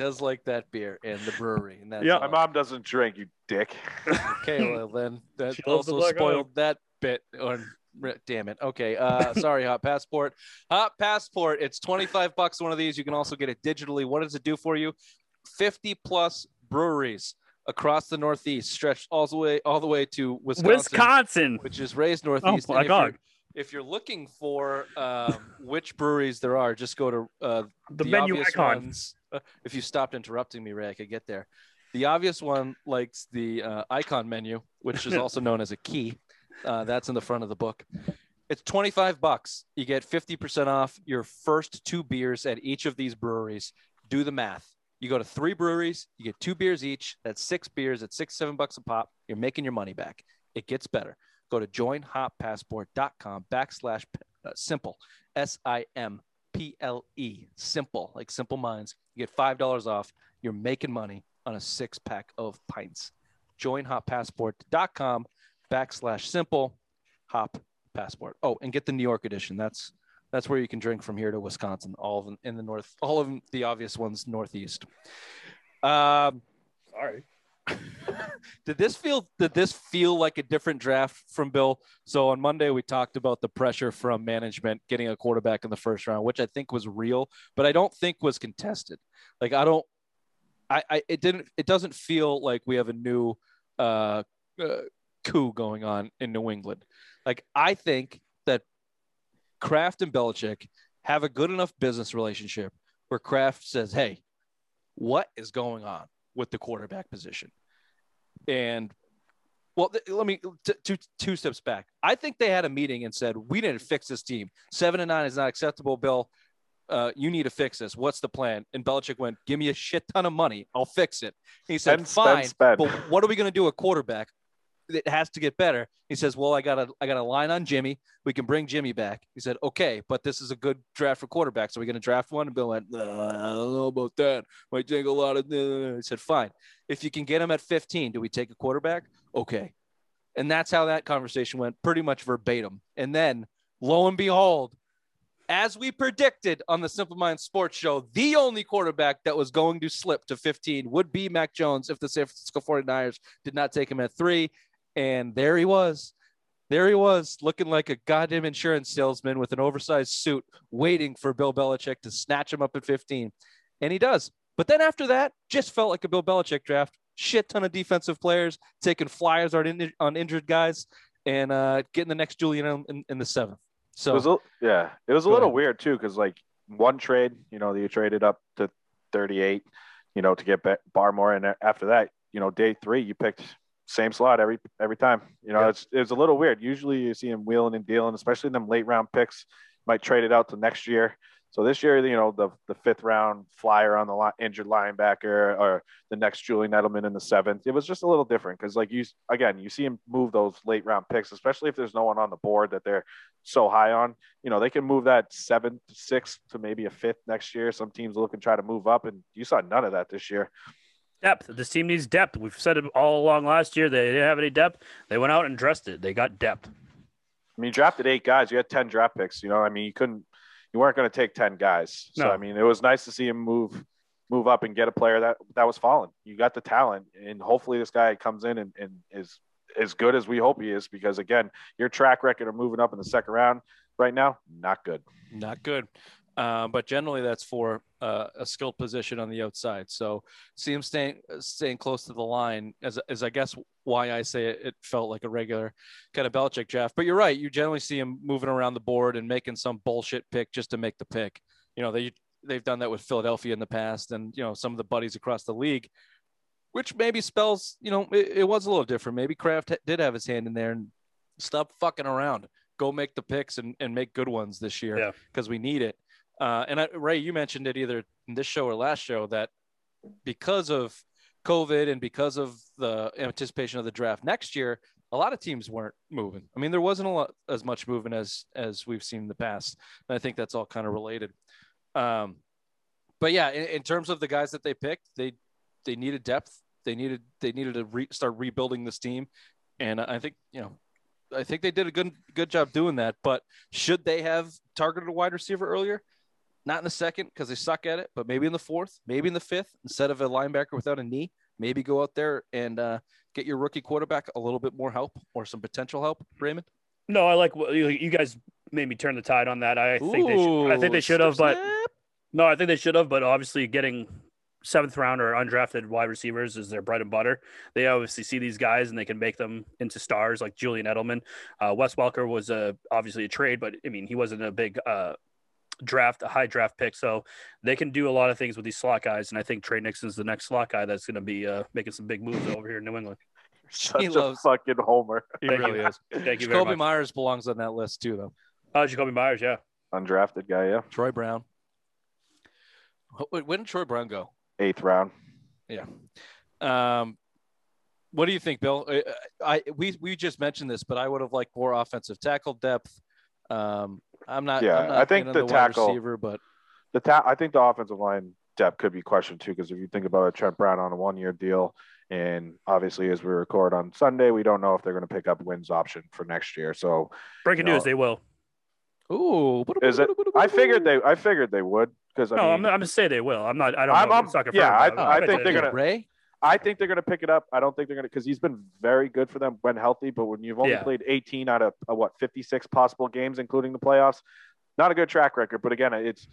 He does like that beer and the brewery. And that's Yeah. My mom doesn't drink, you dick. Okay, [LAUGHS] well then that She the also Black spoiled that bit. On damn it. Okay, uh, [LAUGHS] sorry, Hop Passport. Hop Passport. It's twenty five bucks. One of these. You can also get it digitally. What does it do for you? Fifty plus breweries across the Northeast, stretched all the way all the way to Wisconsin, Wisconsin. which is raised Northeast. Oh, And Black if you're- If you're looking for um, which breweries there are, just go to uh, The, menu obvious icon. Ones, uh, [LAUGHS] if you stopped interrupting me, Ray, I could get there. The obvious one likes the uh, icon menu, which is also [LAUGHS] known as a key. Uh, that's in the front of the book. It's 25 bucks. You get 50% off your first two beers at each of these breweries. Do the math. You go to three breweries, you get two beers each. That's six beers at six, seven bucks a pop. You're making your money back. It gets better. Go to joinhoppassport.com backslash uh, simple, S I M P L E, simple, like simple minds. You get $5 off. You're making money on a six pack of pints. Joinhoppassport.com backslash simple hop passport. Oh, and get the New York edition. That's that's where you can drink from here to Wisconsin, all of them in the north, all of them, the obvious ones northeast. Um, Sorry. Did this feel did this feel like a different draft from Bill? So on Monday we talked about the pressure from management getting a quarterback in the first round, which I think was real, but I don't think was contested. Like I don't I, I it didn't it doesn't feel like we have a new uh, uh coup going on in New England. Like I think that Kraft and Belichick have a good enough business relationship where Kraft says, "Hey, what is going on with the quarterback position?" And well, th- let me t- two two steps back. I think they had a meeting and said, "We need to fix this team. Seven and nine is not acceptable, Bill. Uh, you need to fix this. What's the plan?" And Belichick went, "Give me a shit ton of money. I'll fix it." He said, Spend, spend, "Fine, spend. but what are we going to do at quarterback? It has to get better. He says, "Well, I got a I got a line on Jimmy. We can bring Jimmy back." He said, "Okay, but this is a good draft for quarterbacks. Are we going to draft one?" And Bill went, "Uh, "I don't know about that. Might take a lot of." uh." He said, "Fine. If you can get him at 15, do we take a quarterback? Okay." And that's how that conversation went, pretty much verbatim. And then, lo and behold, as we predicted on the Simple Minds Sports Show, the only quarterback that was going to slip to 15 would be Mac Jones if the San Francisco 49ers did not take him at three. And there he was. There he was, looking like a goddamn insurance salesman with an oversized suit, waiting for Bill Belichick to snatch him up at 15. And he does. But then after that, just felt like a Bill Belichick draft. Shit ton of defensive players, taking flyers on, in, on injured guys, and uh, getting the next Julian in, in, the seventh. So It was a, yeah, it was a little ahead. weird too, because like one trade, you know, you traded up to 38, you know, to get Ba- Barmore, and after that, you know, day three, you picked same slot every every time. You know, Yeah. it's it's a little weird. Usually, you see him wheeling and dealing, especially them late round picks. Might trade it out to next year. So this year, you know, the the fifth round flyer on the li- injured linebacker, or the next Julian Edelman in the seventh. It was just a little different because, like you again, you see him move those late round picks, especially if there's no one on the board that they're so high on. You know, they can move that seventh, sixth to maybe a fifth next year. Some teams look and try to move up, and you saw none of that this year. Depth. This team needs depth. We've said it all along last year. They didn't have any depth. They went out and dressed it. They got depth. I mean, you drafted eight guys. You had ten draft picks. You know, I mean, you couldn't, you weren't going to take ten guys. So No. I mean, it was nice to see him move move up and get a player that that was falling. You got the talent, and hopefully this guy comes in and, and is as good as we hope he is. Because again, your track record of moving up in the second round right now, not good. Not good. Uh, but generally, that's for uh, a skilled position on the outside. So see him staying staying close to the line as, as I guess why I say it, it felt like a regular kind of Belichick draft. But you're right. You generally see him moving around the board and making some bullshit pick just to make the pick. You know, they they've done that with Philadelphia in the past, and you know some of the buddies across the league, which maybe spells you know it, it was a little different. Maybe Kraft did have his hand in there and stop fucking around. Go make the picks and, and make good ones this year because yeah. we need it. Uh, and I, Ray, you mentioned it either in this show or last show that because of COVID and because of the anticipation of the draft next year, a lot of teams weren't moving. I mean, there wasn't a lot as much movement as as we've seen in the past. And I think that's all kind of related. Um, but yeah, in, in, terms of the guys that they picked, they they needed depth. They needed they needed to re- start rebuilding this team, and I think you know, I think they did a good good job doing that. But should they have targeted a wide receiver earlier? Not in the second because they suck at it, but maybe in the fourth, maybe in the fifth, instead of a linebacker without a knee, maybe go out there and uh, get your rookie quarterback a little bit more help or some potential help, Raymond. No, I like what you guys made me turn the tide on that. I think they should, I think they should have, but no, I think they should have. But obviously, getting seventh round or undrafted wide receivers is their bread and butter. They obviously see these guys and they can make them into stars like Julian Edelman. Uh, Wes Welker was a, obviously a trade, but I mean, he wasn't a big uh, draft, a high draft pick. So they can do a lot of things with these slot guys. And I think Tre Nixon's the next slot guy that's going to be uh, making some big moves over here in New England. Such he a loves, fucking homer. He really is. [LAUGHS] Thank you Jakobi Myers belongs on that list too, though. Oh, Jakobi Myers, yeah. Undrafted guy, yeah. Troy Brown. When did Troy Brown go? Eighth round. Yeah. Um, what do you think, Bill? I, I we we just mentioned this, but I would have liked more offensive tackle depth. Um, I'm not. Yeah, I'm not I think the, the tackle receiver, but the ta- I think the offensive line depth could be questioned too, because if you think about it, Trent Brown on a one-year deal, and obviously as we record on Sunday, we don't know if they're going to pick up wins option for next year. So breaking you know, news, they will. Ooh, is it? I figured they. I figured they would because no, I mean, I'm, I'm gonna say they will. I'm not. I don't. I'm, know. I'm, I'm yeah, I, I, I think they're gonna. Ray. I think they're going to pick it up. I don't think they're going to because he's been very good for them when healthy. But when you've only yeah. played 18 out of uh, what 56 possible games, including the playoffs, not a good track record. But again, it's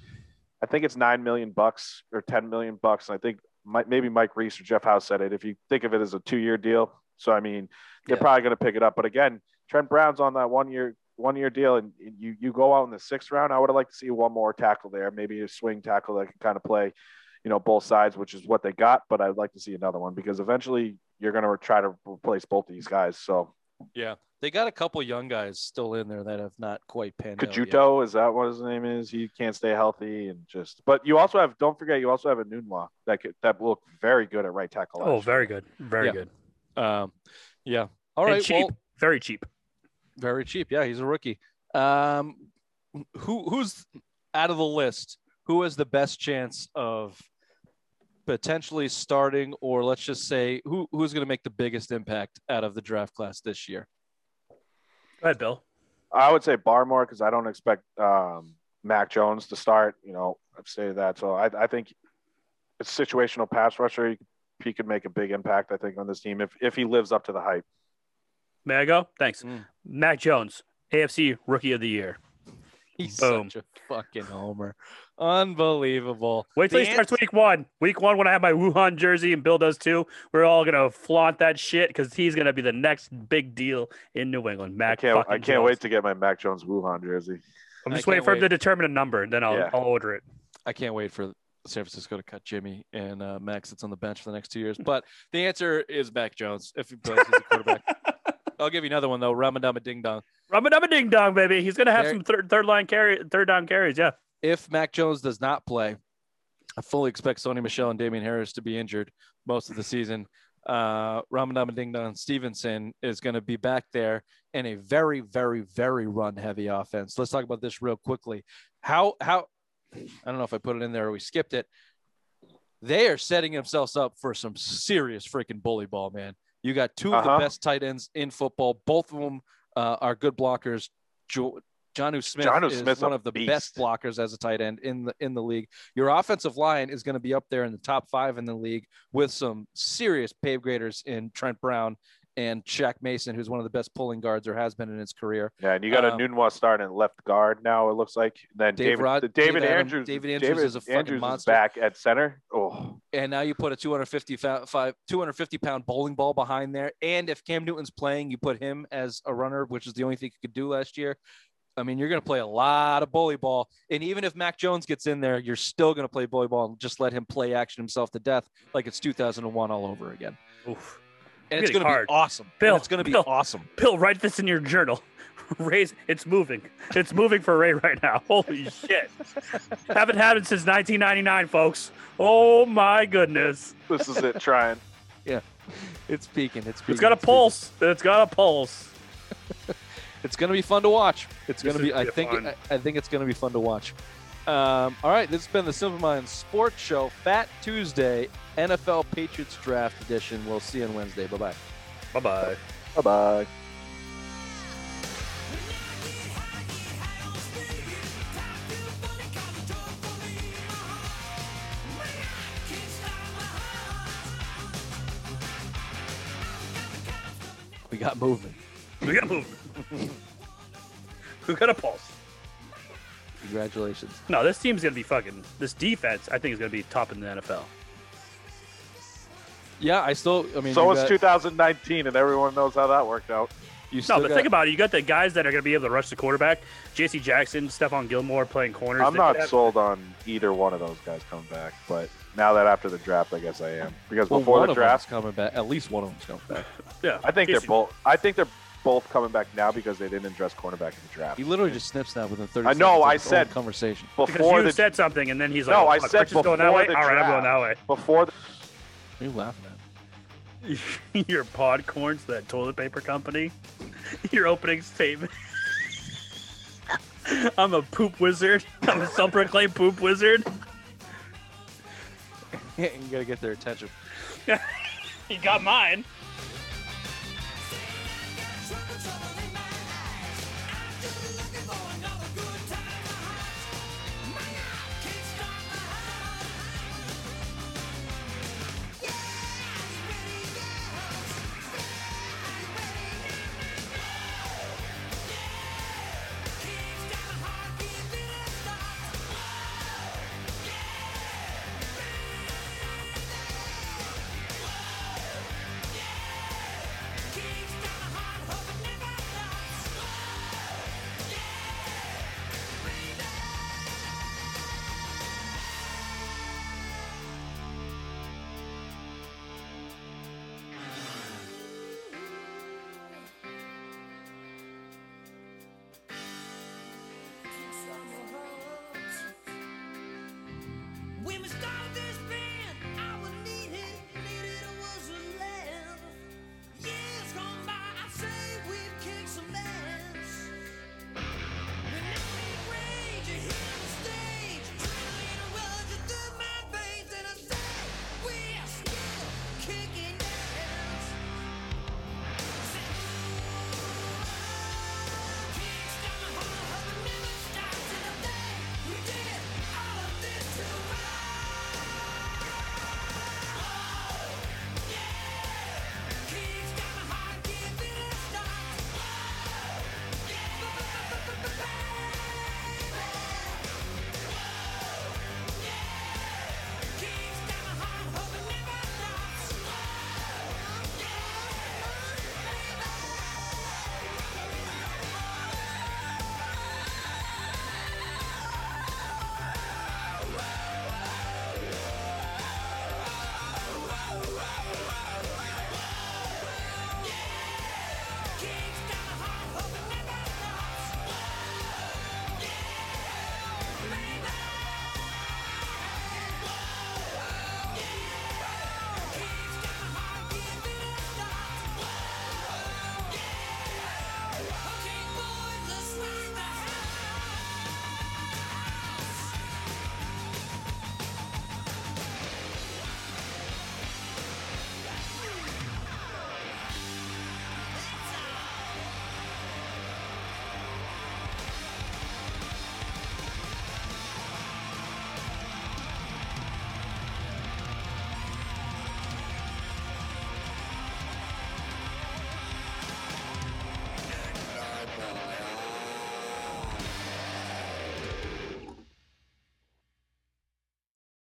I think it's nine million bucks or 10 million bucks. And I think maybe Mike Reiss or Jeff Howe said it. If you think of it as a two year deal, so I mean they're yeah. probably going to pick it up. But again, Trent Brown's on that one year one year deal, and you you go out in the sixth round. I would have liked to see one more tackle there, maybe a swing tackle that can kind of play you know, both sides, which is what they got. But I'd like to see another one because eventually you're going to try to replace both these guys. So, yeah, they got a couple young guys still in there that have not quite panned Kajuto, is that what his name is? He can't stay healthy and just. But you also have, don't forget, you also have a Enunwa that could, that look very good at right tackle. Oh, very good, very yeah. good. Um, yeah. All right. cheap, well, very cheap. Very cheap. Yeah, he's a rookie. Um, who who's out of the list? Who has the best chance of potentially starting, or let's just say who who's going to make the biggest impact out of the draft class this year? Go ahead, Bill. I would say Barmore because I don't expect um, Mac Jones to start. You know, I'd say that. So I, I think it's situational pass rusher. He, he could make a big impact. I think on this team if if he lives up to the hype. May I go? Thanks. Mm. Mac Jones, AFC Rookie of the Year. He's Boom. such a fucking homer. Unbelievable. Wait till the he starts week one. Week one, when I have my Wuhan jersey and Bill does too, we're all gonna flaunt that shit because he's gonna be the next big deal in New England. Mac, I can't, I can't Jones. wait to get my Mac Jones Wuhan jersey. I'm just waiting for wait. him to determine a number, and then I'll, yeah. I'll order it. I can't wait for San Francisco to cut Jimmy and uh, Max that's on the bench for the next two years. But the answer is Mac Jones if he plays as a quarterback. [LAUGHS] I'll give you another one though. Ramadama Ding Dong. Ramadama Ding Dong, baby. He's gonna have there, some third third line carry, third down carries. Yeah. If Mac Jones does not play, I fully expect Sony Michel and Damien Harris to be injured most of the season. Uh, Ramadama Ding Dong Stevenson is going to be back there in a very, very, very run heavy offense. Let's talk about this real quickly. How how I don't know if I put it in there or we skipped it. They are setting themselves up for some serious freaking bully ball, man. You got 2 of uh-huh. the best tight ends in football. Both of them uh, are good blockers. Jo- Jonnu Smith Jonnu is Smith's one of the beast. best blockers as a tight end in the in the league. Your offensive line is going to be up there in the top five in the league with some serious pave graders in Trent Brown and Shaq Mason, who's one of the best pulling guards or has been in his career. Yeah, and you got Um, a Nunwa starting at left guard now. It looks like. Then Dave David Rod- the David Adam- Andrews. David Andrews is a fucking Andrews monster. back at center. Oh, And now you put a 255 250 pound bowling ball behind there. And if Cam Newton's playing, you put him as a runner, which is the only thing he could do last year. I mean, you're going to play a lot of bully ball. And even if Mac Jones gets in there, you're still going to play bully ball and just let him play action himself to death like it's 2001 all over again. Oof. And it's Getting going to hard. be awesome. And Bill, it's going to be Bill. awesome. Bill, write this in your journal. [LAUGHS] Ray's, it's moving. It's moving for Ray right now. [LAUGHS] Holy shit. Haven't happened since 1999, folks. Oh my goodness. this is it. Trying. [LAUGHS] Yeah. It's peaking. It's peaking. It's got a It's peaking. pulse. It's got a pulse. It's going to be fun to watch. It's going to be. I be think. fun. I, I think it's going to be fun to watch. Um, all right, this has been the Simple Minds Sports Show, Fat Tuesday, NFL Patriots Draft Edition. We'll see you on Wednesday. Bye bye. Bye bye. Bye bye. We got movement. We got movement. we got a pulse. Congratulations. No, this team's gonna be fucking. This defense, I think, is gonna be top in the NFL. Yeah, I still. I mean, So you it's got- 2019, and everyone knows how that worked out. You No, but got- think about it. You got the guys that are gonna be able to rush the quarterback. J.C. Jackson, Stephon Gilmore playing corners. I'm not have- sold on either one of those guys coming back, but now that after the draft, I guess I am because well, before one the of draft, coming back. At least one of them's coming back. Yeah, I think they're both. I think they're both coming back now because they didn't address cornerback in the draft. He literally just snips that within 30 I know, seconds I said- conversation. Because Before you the said something, and then he's like, No, oh, I fuck, said Rich is going that before way. the All right, I'm going draft. that before the, What are you laughing at? [LAUGHS] Your Podcorns, that toilet paper company. [LAUGHS] Your opening statement. [LAUGHS] I'm a poop wizard. I'm a self-proclaimed poop wizard. you got to get their attention. You got mine.